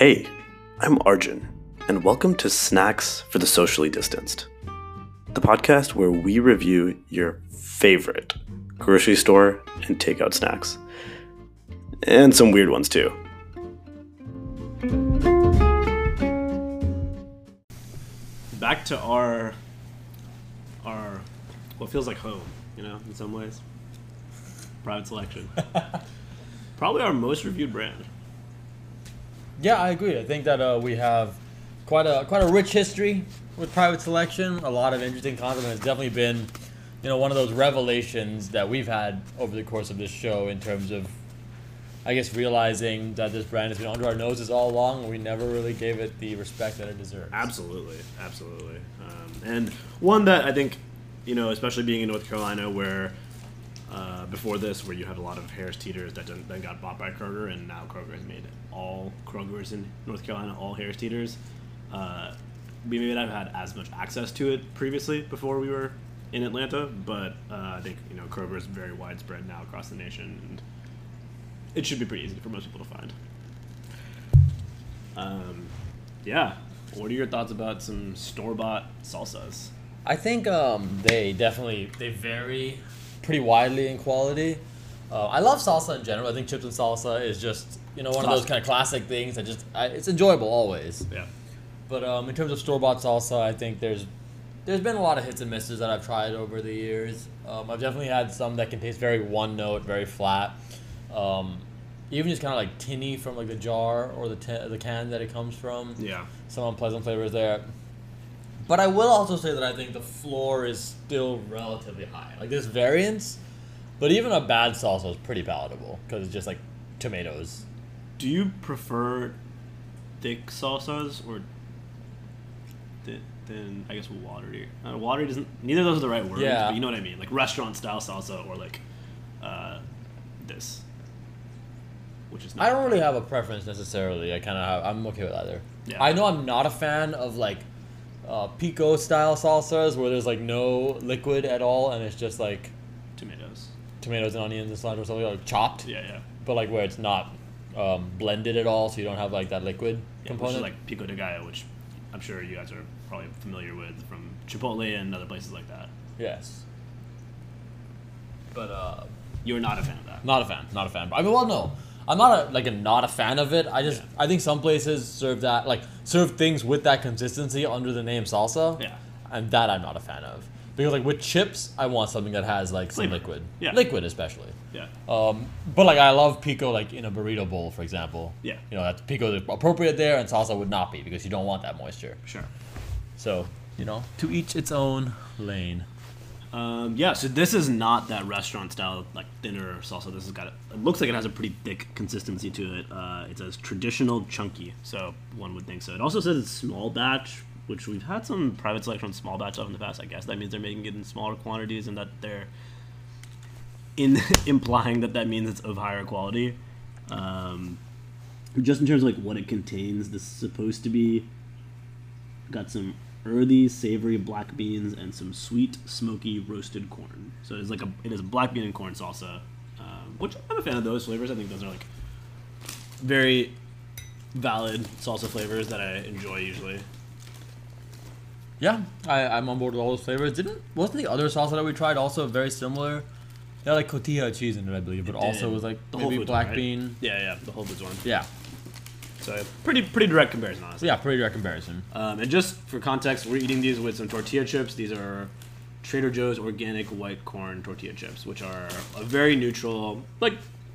Hey, I'm Arjun, and welcome to Snacks for the Socially Distanced, the podcast where we review your favorite grocery store and takeout snacks, and some weird ones too. Back to our our what feels like home, you know, in some ways. Private selection. Probably our most reviewed brand. Yeah, I agree. I think that uh, we have quite a quite a rich history with private selection. A lot of interesting content. has definitely been, you know, one of those revelations that we've had over the course of this show in terms of, I guess, realizing that this brand has been under our noses all along. We never really gave it the respect that it deserves. Absolutely, absolutely. Um, and one that I think, you know, especially being in North Carolina, where uh, before this, where you had a lot of Harris Teeters that then got bought by Kroger, and now Kroger has made all Krogers in North Carolina all Harris Teeters. Uh, we may not have had as much access to it previously before we were in Atlanta, but uh, I think you know Kroger is very widespread now across the nation, and it should be pretty easy for most people to find. Um, yeah. What are your thoughts about some store bought salsas? I think um, they definitely they vary pretty widely in quality. Uh, I love salsa in general. I think chips and salsa is just you know one of those kind of classic things that just I, it's enjoyable always. Yeah. But um, in terms of store bought salsa, I think there's there's been a lot of hits and misses that I've tried over the years. Um, I've definitely had some that can taste very one note, very flat. Um, even just kind of like tinny from like the jar or the t- the can that it comes from. Yeah. Some unpleasant flavors there. But I will also say that I think the floor is still relatively high. Like there's variance, but even a bad salsa is pretty palatable because it's just like tomatoes. Do you prefer thick salsas or thin, thin I guess watery? Uh, watery doesn't. Neither of those are the right words. Yeah. But you know what I mean, like restaurant style salsa or like uh, this, which is. Not I don't really have a preference necessarily. I kind of have. I'm okay with either. Yeah. I know I'm not a fan of like uh, pico style salsas where there's like no liquid at all and it's just like tomatoes. tomatoes and onions and cilantro or something like chopped. Yeah, yeah. But like where it's not um, blended at all, so you don't have like that liquid Yeah, which is like pico de gallo, which I'm sure you guys are probably familiar with from Chipotle and other places like that. yes. But uh, You're not a fan of that. Not a fan. Not a fan. But I mean, well, no, I'm not a, like a not a fan of it. I just Yeah. I think some places serve that like serve things with that consistency under the name salsa. Yeah. And that I'm not a fan of because like with chips, I want something that has like some Flavor. liquid. Yeah. Liquid especially. Yeah. Um, but like I love pico like in a burrito bowl, for example. Yeah. You know that's pico is appropriate there, and salsa would not be because you don't want that moisture. Sure. So you know, to each its own lane. Um, yeah, so this is not that restaurant style like thinner salsa. This has got a, it looks like it has a pretty thick consistency to it. Uh, it says traditional chunky, so one would think so. It also says it's small batch, which we've had some private selection small batch stuff in the past. I guess that means they're making it in smaller quantities and that they're in implying that that means it's of higher quality. Um, just in terms of like what it contains, this is supposed to be got some earthy, savory black beans and some sweet, smoky roasted corn. So it's like a it is a black bean and corn salsa, um, which I'm a fan of those flavors. I think those are like very valid salsa flavors that I enjoy usually. Yeah, I, I'm on board with all those flavors. Didn't wasn't the other salsa that we tried also very similar? Yeah, like cotija cheese in it, I believe, but also was like The maybe black one, right? bean. Yeah, yeah, the Whole Foods one. Yeah, So pretty pretty direct comparison, honestly. yeah, pretty direct comparison. Um, and just for context, we're eating these with some tortilla chips. These are Trader Joe's organic white corn tortilla chips, which are a very neutral, like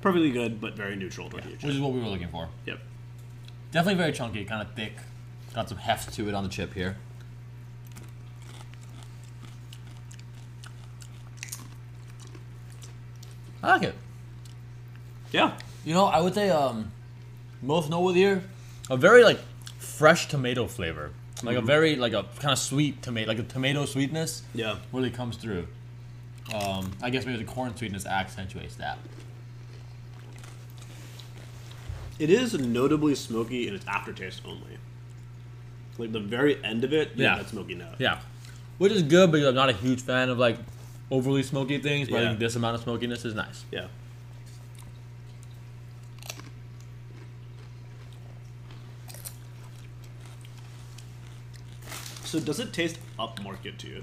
perfectly good, but very neutral tortilla chips. Which is what we were looking for. Yep. Definitely very chunky, kind of thick. Got some heft to it on the chip here. I like it. Yeah. You know, I would say um, most noteworthy here, a very like fresh tomato flavor, like a very like a kind of sweet tomato, like a tomato sweetness Yeah. really comes through. Um, I guess maybe the corn sweetness accentuates that. It is notably smoky in its aftertaste only. Like the very end of it, yeah, Yeah. that smoky note. Yeah, which is good because I'm not a huge fan of like overly smoky things, but I think this amount of smokiness is nice. Yeah. So does it taste upmarket to you?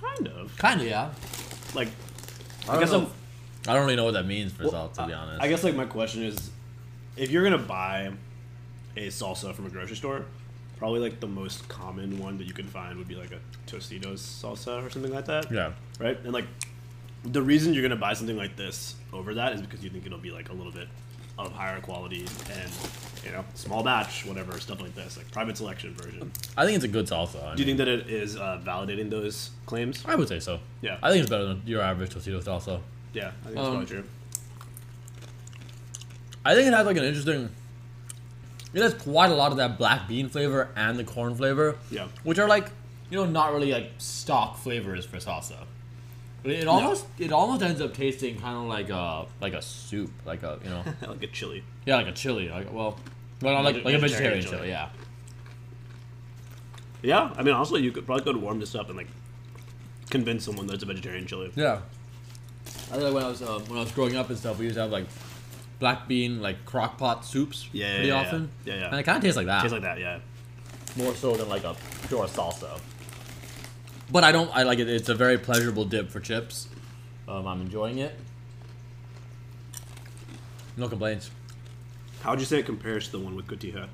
Kind of. Kind of, yeah. Like, I, I, guess know. I'm. I don't really know what that means for well, salt, to be honest. I guess like my question is, if you're gonna buy a salsa from a grocery store, probably like the most common one that you can find would be like a Tostitos salsa or something like that. Yeah. Right. And like, the reason you're gonna buy something like this over that is because you think it'll be like a little bit of higher quality and you know small batch whatever stuff like this like private selection version. I think it's a good salsa. I Do you mean, think that it is uh, validating those claims? I would say so. Yeah. I think it's better than your average Tostitos salsa. Yeah, I think that's Um, probably true. I think it has like an interesting. It has quite a lot of that black bean flavor and the corn flavor. Yeah. Which are like, you know, not really like stock flavors for salsa. It, almost it almost ends up tasting kind of like a like a soup, like a you know, like a chili. yeah, like a chili. Like well, well, Like like a like a vegetarian chili. chili. Yeah. Yeah, I mean honestly, you could probably go to warm this up and like convince someone that it's a vegetarian chili. Yeah. I think like when I was uh, when I was growing up and stuff, we used to have like black bean like crock pot soups Yeah, pretty yeah, yeah. often. Yeah, yeah. And it kind of tastes like that. Tastes like that, yeah. more so than like a pure salsa. But I don't. I like it. It's a very pleasurable dip for chips. Um, I'm enjoying it. No complaints. How would you say it compares to the one with Cotija?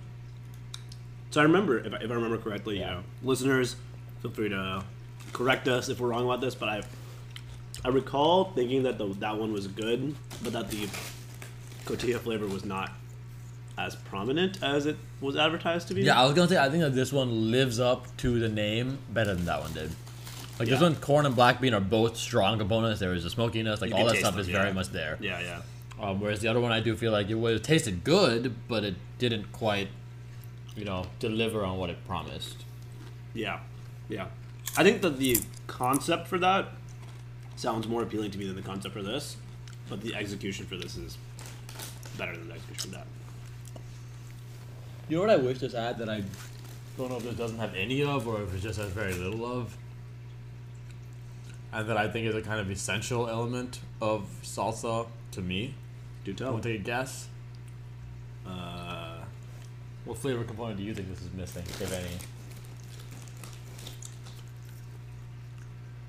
So I remember, if I, if I remember correctly, Yeah. you know, listeners, feel free to correct us if we're wrong about this. But I, I recall thinking that the that one was good, but that the Cotija flavor was not as prominent as it was advertised to be. Yeah, I was gonna say I think that this one lives up to the name better than that one did. Like this Yeah. one, corn and black bean are both strong components. There is a smokiness, like You all that stuff them, is yeah. very much there. yeah, yeah. Um, whereas the other one, I do feel like it would have tasted good, but it didn't quite, you know, deliver on what it promised. Yeah, yeah. I think that the concept for that sounds more appealing to me than the concept for this, but the execution for this is better than the execution for that. You know what I wish this had that I don't know if this doesn't have any of or if it just has very little of? And that I think is a kind of essential element of salsa to me. Do I tell. want to take a guess. Uh, What flavor component do you think this is missing, if any?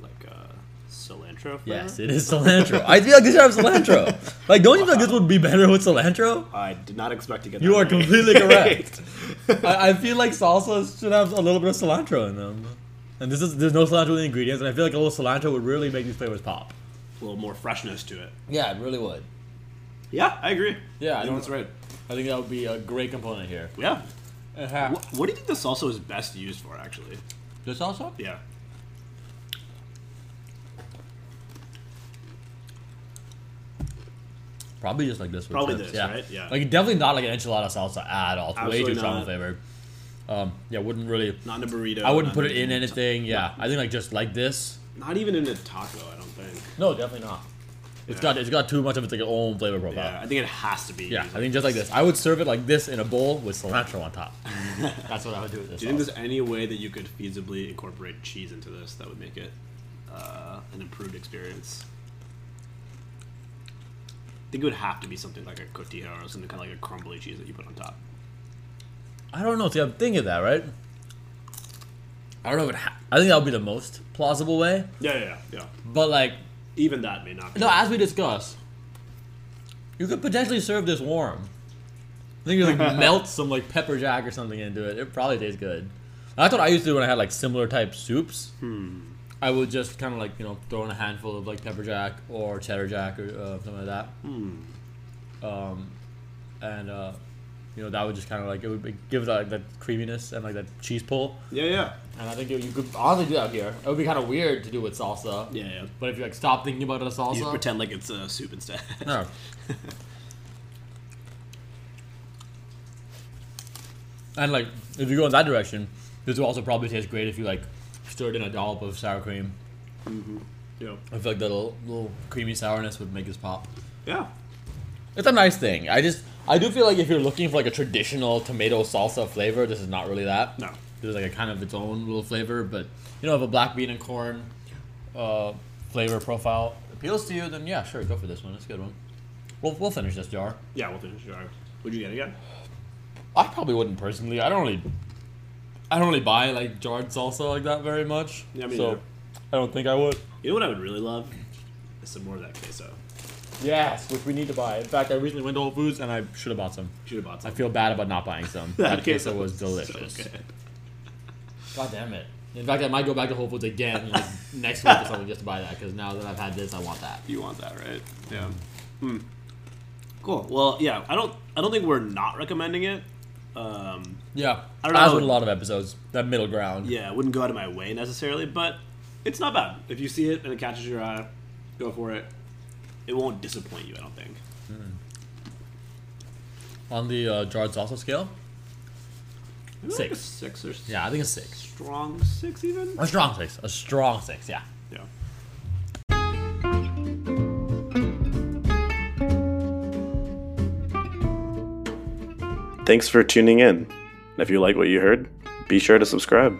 like uh, cilantro. Flavor? Yes, it is cilantro. I feel like this should have cilantro. Like, don't you feel like this would be better with cilantro? I did not expect to get. You that are right. completely correct. I, I feel like salsas should have a little bit of cilantro in them. And this is there's no cilantro in the ingredients, and I feel like a little cilantro would really make these flavors pop. a little more freshness to it. Yeah, it really would. Yeah, I agree. Yeah, I I think don't- that's right. I think that would be a great component here. Yeah. Uh-huh. What, what do you think the salsa is best used for? Actually, The salsa? yeah. Probably just like this. With Probably chips, this, right? Yeah. Like definitely not like an enchilada salsa at all. It's way too strong not. flavor. Um, yeah, wouldn't really. Not in a burrito. I wouldn't put it in a- anything. Yeah, I think like just like this. Not even in a taco. I don't think. No, definitely not. It's Yeah. got it's got too much of its like own flavor profile. Yeah, I think it has to be. Yeah, used I think just like this. I would serve it like this in a bowl with cilantro on top. That's what I would do with this. Do you think there's any way that you could feasibly incorporate cheese into this that would make it uh, an improved experience? I think it would have to be something like a cotija or something kind of like a crumbly cheese that you put on top. I don't know. See, I'm thinking of that right. I don't know if it. Ha- I think that would be the most plausible way. Yeah, yeah, yeah. yeah. But like, Even that may not. Be. no, as we discussed, you could potentially serve this warm. I think you like melt some like pepper jack or something into it. It probably tastes good. That's what I used to do when I had like similar type soups. I would just kind of like you know throw in a handful of like pepper jack or cheddar jack or uh, something like that. Um, and uh, you know that would just kind of like it would give it like that creaminess and like that cheese pull. Yeah, yeah, And I think you, you could honestly do that here. It would be kind of weird to do with salsa. yeah, yeah. But if you like stop thinking about it as You salsa, pretend like it's a soup instead. no. and like if you go in that direction, this will also probably taste great if you like stirred in a dollop of sour cream. Mhm. Yeah. I feel like that little little creamy sourness would make this pop. Yeah. It's a nice thing. I just I do feel like if you're looking for like a traditional tomato salsa flavor, this is not really that. No. There's like a kind of its own little flavor, but you know, if a black bean and corn uh, flavor profile appeals to you, then yeah, sure, go for this one. It's a good one. We'll, we'll finish this jar. Yeah, we'll finish. this Jar. Would you get it again? I probably wouldn't personally. I don't really. I don't really buy like jarred salsa like that very much. Yeah, me so. I don't think I would. You know what I would really love? Is some more of that queso. Yes, which we need to buy. In fact, I recently went to Whole Foods and I should have bought some. Should have bought some. I feel bad about not buying some. that queso was delicious. So. God damn it. In fact, I might go back to Whole Foods again like next week or something just to buy that because now that I've had this, I want that. You want that, right? Yeah. Hmm. Cool. Well, yeah. I don't. I don't think we're not recommending it. Um, Yeah, I don't as know. with a lot of episodes, that middle ground. yeah, I wouldn't go out of my way necessarily, but it's not bad. If you see it and it catches your eye, go for it. It won't disappoint you. I don't think. On the uh, jarred salsa scale, Maybe like a Six. six or s- yeah, I think it's six. strong six even. A strong six. A strong six. Yeah. Yeah. Thanks for tuning in. And if you like what you heard, be sure to subscribe.